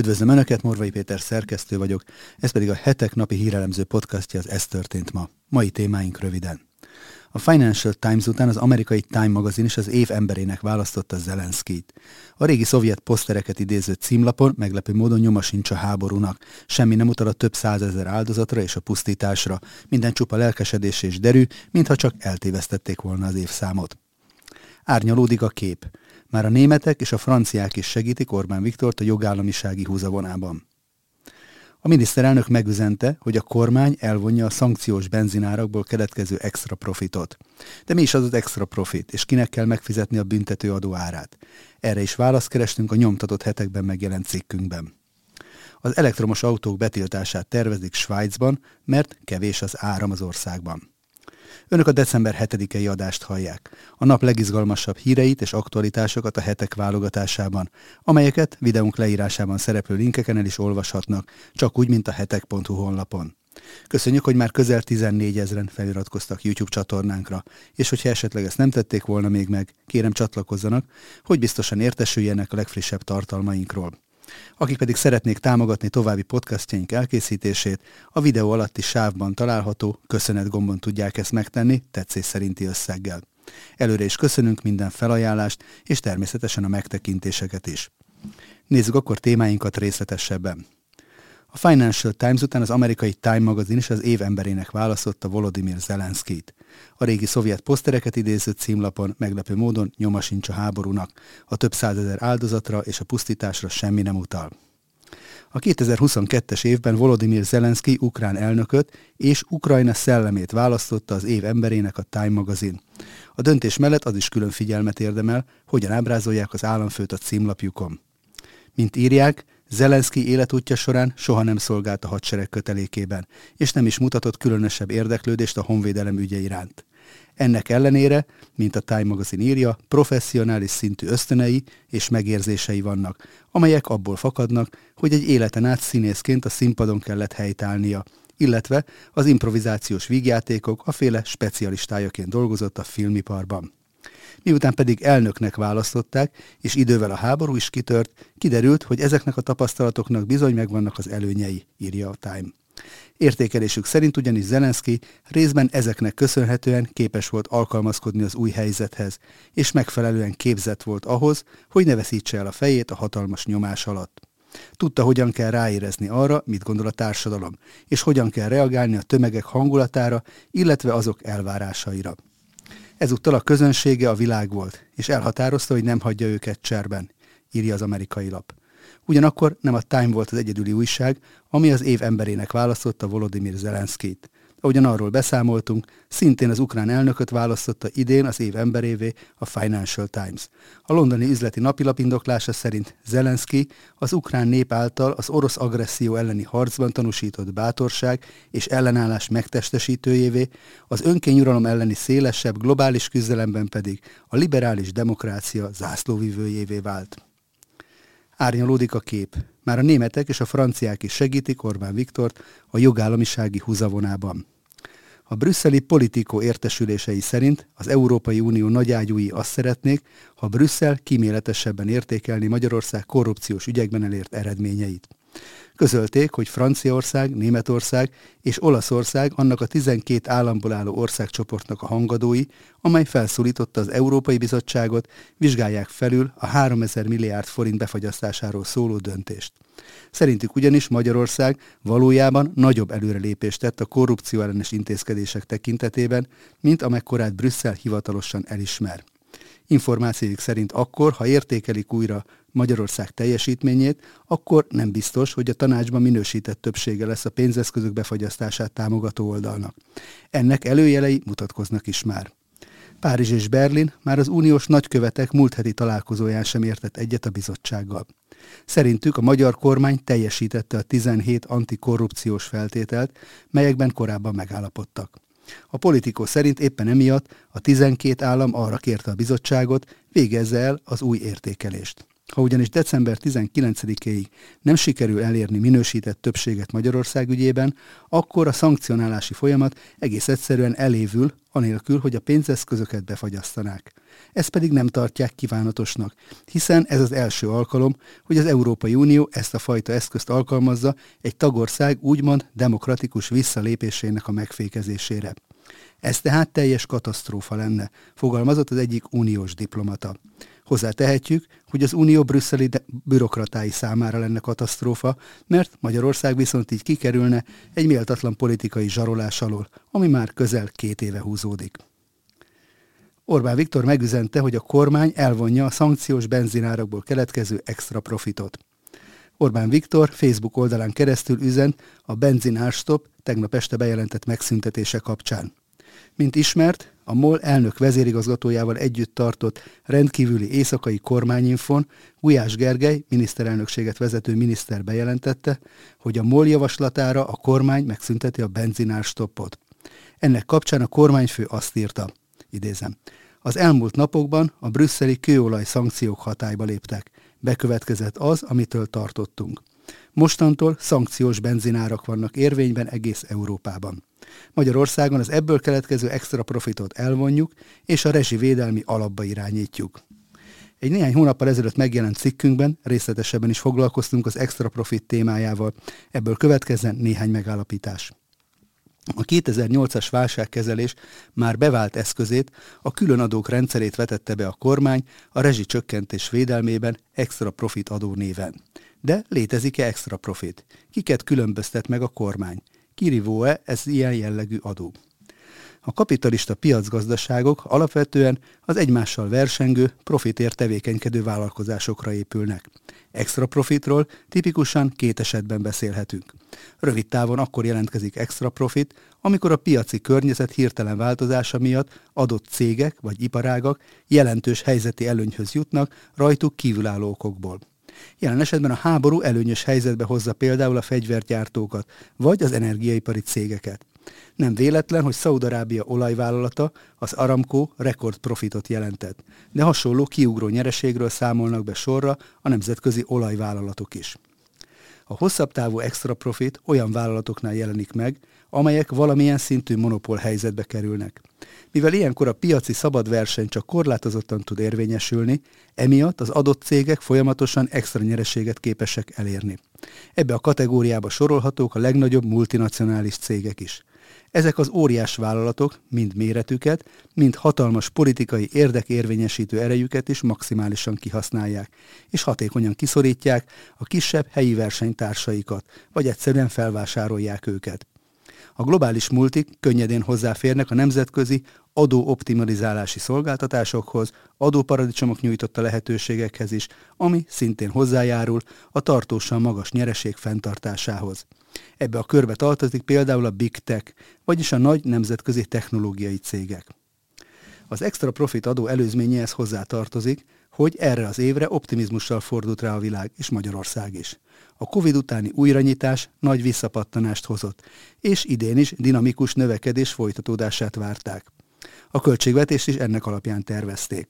Üdvözlöm Önöket, Morvai Péter szerkesztő vagyok, ez pedig a hetek napi hírelemző podcastja az Ez történt ma. Mai témáink röviden. A Financial Times után az amerikai Time magazin is az év emberének választotta Zelenszkit. A régi szovjet posztereket idéző címlapon meglepő módon nyoma sincs a háborúnak. Semmi nem utal a több százezer áldozatra és a pusztításra. Minden csupa lelkesedés és derű, mintha csak eltévesztették volna az évszámot. Árnyalódik a kép. Már a németek és a franciák is segítik Orbán Viktort a jogállamisági húzavonában. A miniszterelnök megüzente, hogy a kormány elvonja a szankciós benzinárakból keletkező extra profitot. De mi is az az extra profit, és kinek kell megfizetni a büntető adó árát? Erre is választ kerestünk a nyomtatott hetekben megjelent cikkünkben. Az elektromos autók betiltását tervezik Svájcban, mert kevés az áram az országban. Önök a december 7-i adást hallják. A nap legizgalmasabb híreit és aktualitásokat a hetek válogatásában, amelyeket videónk leírásában szereplő linkeken el is olvashatnak, csak úgy, mint a hetek.hu honlapon. Köszönjük, hogy már közel 14 ezeren feliratkoztak YouTube csatornánkra, és hogyha esetleg ezt nem tették volna még meg, kérem csatlakozzanak, hogy biztosan értesüljenek a legfrissebb tartalmainkról. Akik pedig szeretnék támogatni további podcastjaink elkészítését, a videó alatti sávban található köszönet gombon tudják ezt megtenni tetszés szerinti összeggel. Előre is köszönünk minden felajánlást, és természetesen a megtekintéseket is. Nézzük akkor témáinkat részletesebben. A Financial Times után az amerikai Time magazin is az év emberének választotta Volodymyr Zelenszkit. A régi szovjet posztereket idéző címlapon meglepő módon nyoma sincs a háborúnak. A több százezer áldozatra és a pusztításra semmi nem utal. A 2022-es évben Volodymyr Zelenszky ukrán elnököt és Ukrajna szellemét választotta az év emberének a Time magazin. A döntés mellett az is külön figyelmet érdemel, hogyan ábrázolják az államfőt a címlapjukon. Mint írják, Zelenszky életútja során soha nem szolgált a hadsereg kötelékében, és nem is mutatott különösebb érdeklődést a honvédelem ügye iránt. Ennek ellenére, mint a Time magazin írja, professzionális szintű ösztönei és megérzései vannak, amelyek abból fakadnak, hogy egy életen át színészként a színpadon kellett helytállnia, illetve az improvizációs vígjátékok a féle specialistájaként dolgozott a filmiparban. Miután pedig elnöknek választották, és idővel a háború is kitört, kiderült, hogy ezeknek a tapasztalatoknak bizony megvannak az előnyei, írja a Time. Értékelésük szerint ugyanis Zelenszky részben ezeknek köszönhetően képes volt alkalmazkodni az új helyzethez, és megfelelően képzett volt ahhoz, hogy ne veszítse el a fejét a hatalmas nyomás alatt. Tudta, hogyan kell ráérezni arra, mit gondol a társadalom, és hogyan kell reagálni a tömegek hangulatára, illetve azok elvárásaira. Ezúttal a közönsége a világ volt, és elhatározta, hogy nem hagyja őket cserben, írja az amerikai lap. Ugyanakkor nem a Time volt az egyedüli újság, ami az év emberének választotta Volodymyr Zelenszkit. Ahogyan arról beszámoltunk, szintén az ukrán elnököt választotta idén az év emberévé a Financial Times. A londoni üzleti napilap indoklása szerint Zelenszky az ukrán nép által az orosz agresszió elleni harcban tanúsított bátorság és ellenállás megtestesítőjévé, az önkényuralom elleni szélesebb globális küzdelemben pedig a liberális demokrácia zászlóvivőjévé vált. Árnyalódik a kép. Már a németek és a franciák is segítik Orbán Viktort a jogállamisági húzavonában. A brüsszeli politikó értesülései szerint az Európai Unió nagyágyúi azt szeretnék, ha Brüsszel kíméletesebben értékelni Magyarország korrupciós ügyekben elért eredményeit. Közölték, hogy Franciaország, Németország és Olaszország annak a 12 államból álló országcsoportnak a hangadói, amely felszólította az Európai Bizottságot, vizsgálják felül a 3000 milliárd forint befagyasztásáról szóló döntést. Szerintük ugyanis Magyarország valójában nagyobb előrelépést tett a korrupció ellenes intézkedések tekintetében, mint amekkorát Brüsszel hivatalosan elismer. Információik szerint akkor, ha értékelik újra Magyarország teljesítményét, akkor nem biztos, hogy a tanácsban minősített többsége lesz a pénzeszközök befagyasztását támogató oldalnak. Ennek előjelei mutatkoznak is már. Párizs és Berlin már az uniós nagykövetek múlt heti találkozóján sem értett egyet a bizottsággal. Szerintük a magyar kormány teljesítette a 17 antikorrupciós feltételt, melyekben korábban megállapodtak. A politikó szerint éppen emiatt a 12 állam arra kérte a bizottságot, végezze el az új értékelést. Ha ugyanis december 19-éig nem sikerül elérni minősített többséget Magyarország ügyében, akkor a szankcionálási folyamat egész egyszerűen elévül, anélkül, hogy a pénzeszközöket befagyasztanák. Ezt pedig nem tartják kívánatosnak, hiszen ez az első alkalom, hogy az Európai Unió ezt a fajta eszközt alkalmazza egy tagország úgymond demokratikus visszalépésének a megfékezésére. Ez tehát teljes katasztrófa lenne, fogalmazott az egyik uniós diplomata. Hozzátehetjük, hogy az unió brüsszeli bürokratái számára lenne katasztrófa, mert Magyarország viszont így kikerülne egy méltatlan politikai zsarolás alól, ami már közel két éve húzódik. Orbán Viktor megüzente, hogy a kormány elvonja a szankciós benzinárakból keletkező extra profitot. Orbán Viktor Facebook oldalán keresztül üzent a benzinárstop tegnap este bejelentett megszüntetése kapcsán. Mint ismert, a MOL elnök vezérigazgatójával együtt tartott rendkívüli éjszakai kormányinfon Gulyás Gergely, miniszterelnökséget vezető miniszter bejelentette, hogy a MOL javaslatára a kormány megszünteti a benzinárstoppot. Ennek kapcsán a kormányfő azt írta, idézem, az elmúlt napokban a brüsszeli kőolaj szankciók hatályba léptek. Bekövetkezett az, amitől tartottunk. Mostantól szankciós benzinárak vannak érvényben egész Európában. Magyarországon az ebből keletkező extra profitot elvonjuk, és a rezsivédelmi alapba irányítjuk. Egy néhány hónappal ezelőtt megjelent cikkünkben részletesebben is foglalkoztunk az extra profit témájával, ebből következzen néhány megállapítás. A 2008-as válságkezelés már bevált eszközét, a különadók rendszerét vetette be a kormány a rezsicsökkentés védelmében extra profit adó néven. De létezik-e extra profit? Kiket különböztet meg a kormány? Kirívó-e ez ilyen jellegű adó? A kapitalista piacgazdaságok alapvetően az egymással versengő, profitért tevékenykedő vállalkozásokra épülnek. Extra profitról tipikusan két esetben beszélhetünk. Rövid távon akkor jelentkezik extra profit, amikor a piaci környezet hirtelen változása miatt adott cégek vagy iparágak jelentős helyzeti előnyhöz jutnak rajtuk kívülálló okokból. Jelen esetben a háború előnyös helyzetbe hozza például a fegyvergyártókat, vagy az energiaipari cégeket. Nem véletlen, hogy Szaudarábia olajvállalata, az Aramco rekordprofitot jelentett, de hasonló kiugró nyereségről számolnak be sorra a nemzetközi olajvállalatok is. A hosszabb távú extra profit olyan vállalatoknál jelenik meg, amelyek valamilyen szintű monopól helyzetbe kerülnek. Mivel ilyenkor a piaci szabad verseny csak korlátozottan tud érvényesülni, emiatt az adott cégek folyamatosan extra nyereséget képesek elérni. Ebbe a kategóriába sorolhatók a legnagyobb multinacionális cégek is. Ezek az óriás vállalatok mind méretüket, mind hatalmas politikai érdekérvényesítő erejüket is maximálisan kihasználják, és hatékonyan kiszorítják a kisebb helyi versenytársaikat, vagy egyszerűen felvásárolják őket. A globális multik könnyedén hozzáférnek a nemzetközi adóoptimalizálási szolgáltatásokhoz, adóparadicsomok nyújtotta lehetőségekhez is, ami szintén hozzájárul a tartósan magas nyereség fenntartásához. Ebbe a körbe tartozik például a Big Tech, vagyis a nagy nemzetközi technológiai cégek. Az extra profit adó előzményéhez hozzátartozik, hogy erre az évre optimizmussal fordult rá a világ, és Magyarország is. A Covid utáni újranyitás nagy visszapattanást hozott, és idén is dinamikus növekedés folytatódását várták. A költségvetést is ennek alapján tervezték.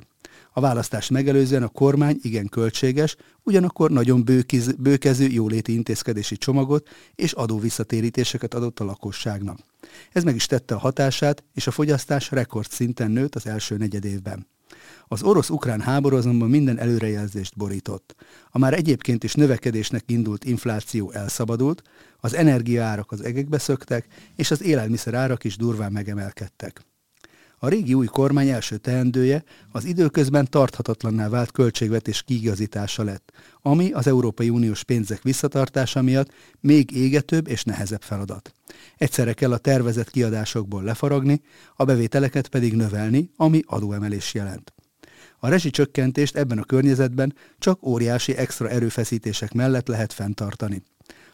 A választás megelőzően a kormány igen költséges, ugyanakkor nagyon bőkiz, bőkező jóléti intézkedési csomagot és adóvisszatérítéseket adott a lakosságnak. Ez meg is tette a hatását, és a fogyasztás rekordszinten nőtt az első negyed évben. Az orosz-ukrán háború azonban minden előrejelzést borított. A már egyébként is növekedésnek indult infláció elszabadult, az energiaárak az egekbe szöktek, és az élelmiszer árak is durván megemelkedtek. A régi új kormány első teendője az időközben tarthatatlanná vált költségvetés kiigazítása lett, ami az Európai Uniós pénzek visszatartása miatt még égetőbb és nehezebb feladat. Egyszerre kell a tervezett kiadásokból lefaragni, a bevételeket pedig növelni, ami adóemelés jelent. A rezsicsökkentést ebben a környezetben csak óriási extra erőfeszítések mellett lehet fenntartani.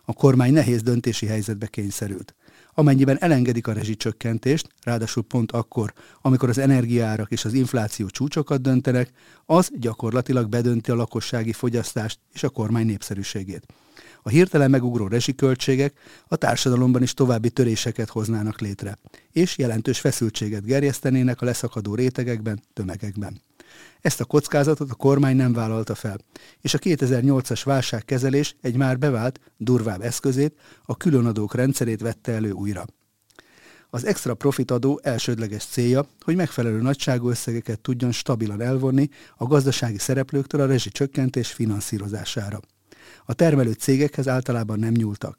A kormány nehéz döntési helyzetbe kényszerült. Amennyiben elengedik a rezsicsökkentést, ráadásul pont akkor, amikor az energiaárak és az infláció csúcsokat döntenek, az gyakorlatilag bedönti a lakossági fogyasztást és a kormány népszerűségét. A hirtelen megugró rezsiköltségek a társadalomban is további töréseket hoznának létre, és jelentős feszültséget gerjesztenének a leszakadó rétegekben, tömegekben. Ezt a kockázatot a kormány nem vállalta fel, és a 2008-as válságkezelés egy már bevált, durvább eszközét, a különadók rendszerét vette elő újra. Az extra profit adó elsődleges célja, hogy megfelelő nagyságú összegeket tudjon stabilan elvonni a gazdasági szereplőktől a rezsi csökkentés finanszírozására. A termelő cégekhez általában nem nyúltak.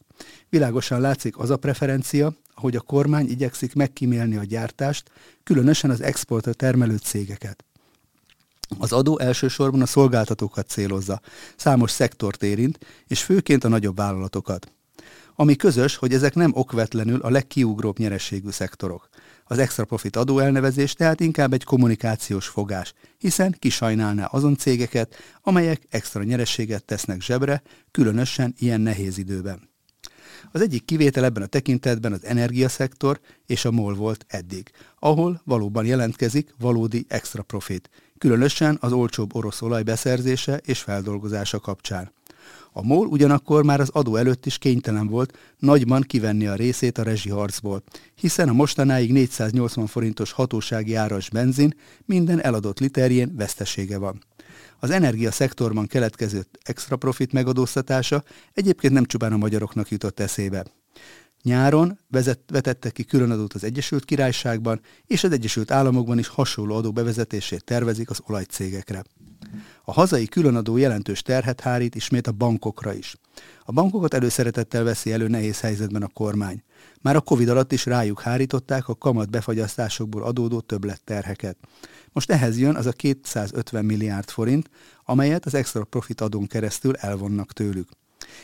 Világosan látszik az a preferencia, hogy a kormány igyekszik megkímélni a gyártást, különösen az exportra termelő cégeket. Az adó elsősorban a szolgáltatókat célozza, számos szektort érint, és főként a nagyobb vállalatokat. Ami közös, hogy ezek nem okvetlenül a legkiugróbb nyerességű szektorok. Az extra profit adó elnevezés tehát inkább egy kommunikációs fogás, hiszen kisajnálná azon cégeket, amelyek extra nyerességet tesznek zsebre, különösen ilyen nehéz időben. Az egyik kivétel ebben a tekintetben az energiaszektor és a MOL volt eddig, ahol valóban jelentkezik valódi extra profit, különösen az olcsóbb orosz olaj beszerzése és feldolgozása kapcsán. A MOL ugyanakkor már az adó előtt is kénytelen volt nagyban kivenni a részét a rezsiharcból, hiszen a mostanáig 480 forintos hatósági áras benzin minden eladott literjén vesztesége van. Az energia szektorban keletkező extra profit megadóztatása egyébként nem csupán a magyaroknak jutott eszébe. Nyáron vezet, vetettek ki különadót az Egyesült Királyságban, és az Egyesült Államokban is hasonló adó bevezetését tervezik az olajcégekre. A hazai különadó jelentős terhet hárít ismét a bankokra is. A bankokat előszeretettel veszi elő nehéz helyzetben a kormány. Már a Covid alatt is rájuk hárították a kamat befagyasztásokból adódó többletterheket. Most ehhez jön az a 250 milliárd forint, amelyet az extra profit adón keresztül elvonnak tőlük.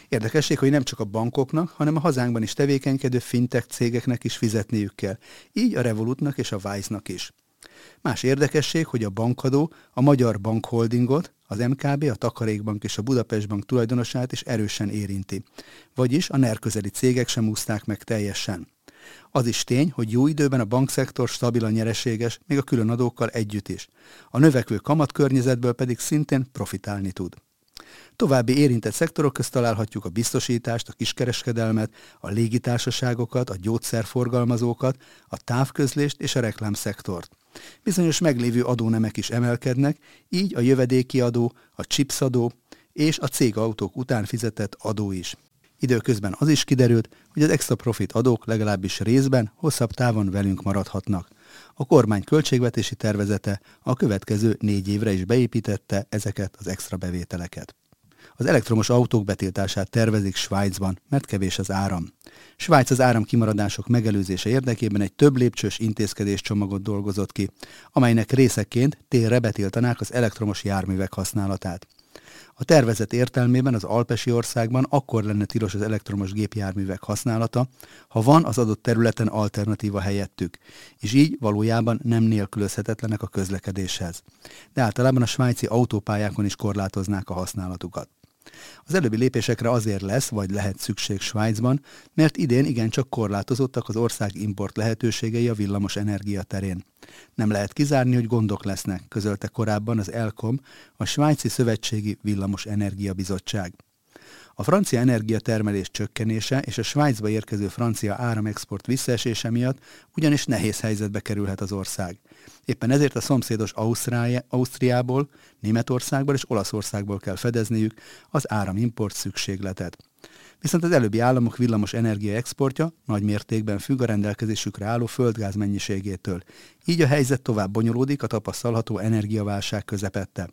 Érdekesség, hogy nem csak a bankoknak, hanem a hazánkban is tevékenykedő fintech cégeknek is fizetniük kell, így a Revolutnak és a Wise-nak is. Más érdekesség, hogy a bankadó a Magyar Bankholdingot, az MKB, a Takarékbank és a Budapest Bank tulajdonosát is erősen érinti. Vagyis a NER közeli cégek sem úszták meg teljesen. Az is tény, hogy jó időben a bankszektor stabilan nyereséges, még a külön adókkal együtt is. A növekvő kamatkörnyezetből pedig szintén profitálni tud. További érintett szektorok közt találhatjuk a biztosítást, a kiskereskedelmet, a légitársaságokat, a gyógyszerforgalmazókat, a távközlést és a reklámszektort. Bizonyos meglévő adónemek is emelkednek, így a jövedéki adó, a chipsadó és a cégautók után fizetett adó is. Időközben az is kiderült, hogy az extra profit adók legalábbis részben hosszabb távon velünk maradhatnak. A kormány költségvetési tervezete a következő négy évre is beépítette ezeket az extra bevételeket. Az elektromos autók betiltását tervezik Svájcban, mert kevés az áram. Svájc az áramkimaradások megelőzése érdekében egy több lépcsős intézkedéscsomagot dolgozott ki, amelynek részeként térre betiltanák az elektromos járművek használatát. A tervezet értelmében az Alpesi országban akkor lenne tilos az elektromos gépjárművek használata, ha van az adott területen alternatíva helyettük, és így valójában nem nélkülözhetetlenek a közlekedéshez. De általában a svájci autópályákon is korlátoznák a használatukat. Az előbbi lépésekre azért lesz, vagy lehet szükség Svájcban, mert idén igencsak korlátozottak az ország import lehetőségei a villamos energia terén. Nem lehet kizárni, hogy gondok lesznek, közölte korábban az ELCOM, a Svájci Szövetségi Villamos Energia Bizottság. A francia energiatermelés csökkenése és a Svájcba érkező francia áramexport visszaesése miatt ugyanis nehéz helyzetbe kerülhet az ország. Éppen ezért a szomszédos Ausztriából, Németországból és Olaszországból kell fedezniük az áramimport szükségletet. Viszont az előbbi államok villamos energia exportja nagy mértékben függ a rendelkezésükre álló földgáz mennyiségétől. Így a helyzet tovább bonyolódik a tapasztalható energiaválság közepette.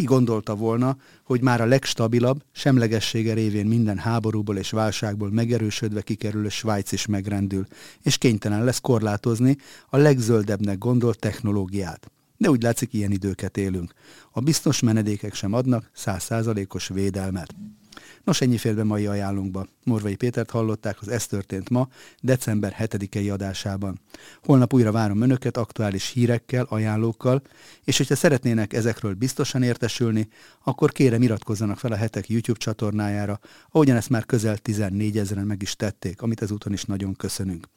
Ki gondolta volna, hogy már a legstabilabb, semlegessége révén minden háborúból és válságból megerősödve kikerülő Svájc is megrendül, és kénytelen lesz korlátozni a legzöldebbnek gondolt technológiát. De úgy látszik, ilyen időket élünk. A biztos menedékek sem adnak százszázalékos védelmet. Nos, ennyi félbe mai ajánlunkba. Morvai Pétert hallották az Ez történt ma, december 7-i adásában. Holnap újra várom önöket aktuális hírekkel, ajánlókkal, és hogyha szeretnének ezekről biztosan értesülni, akkor kérem iratkozzanak fel a hetek YouTube csatornájára, ahogyan ezt már közel 14 ezeren meg is tették, amit ezúton is nagyon köszönünk.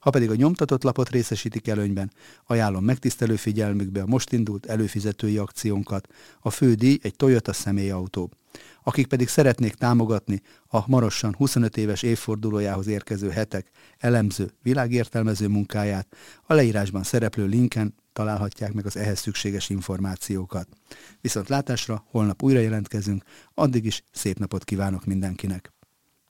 Ha pedig a nyomtatott lapot részesítik előnyben, ajánlom megtisztelő figyelmükbe a most indult előfizetői akciónkat. A fő díj egy Toyota személyautó akik pedig szeretnék támogatni a marosan 25 éves évfordulójához érkező hetek elemző, világértelmező munkáját, a leírásban szereplő linken találhatják meg az ehhez szükséges információkat. Viszont látásra holnap újra jelentkezünk, addig is szép napot kívánok mindenkinek!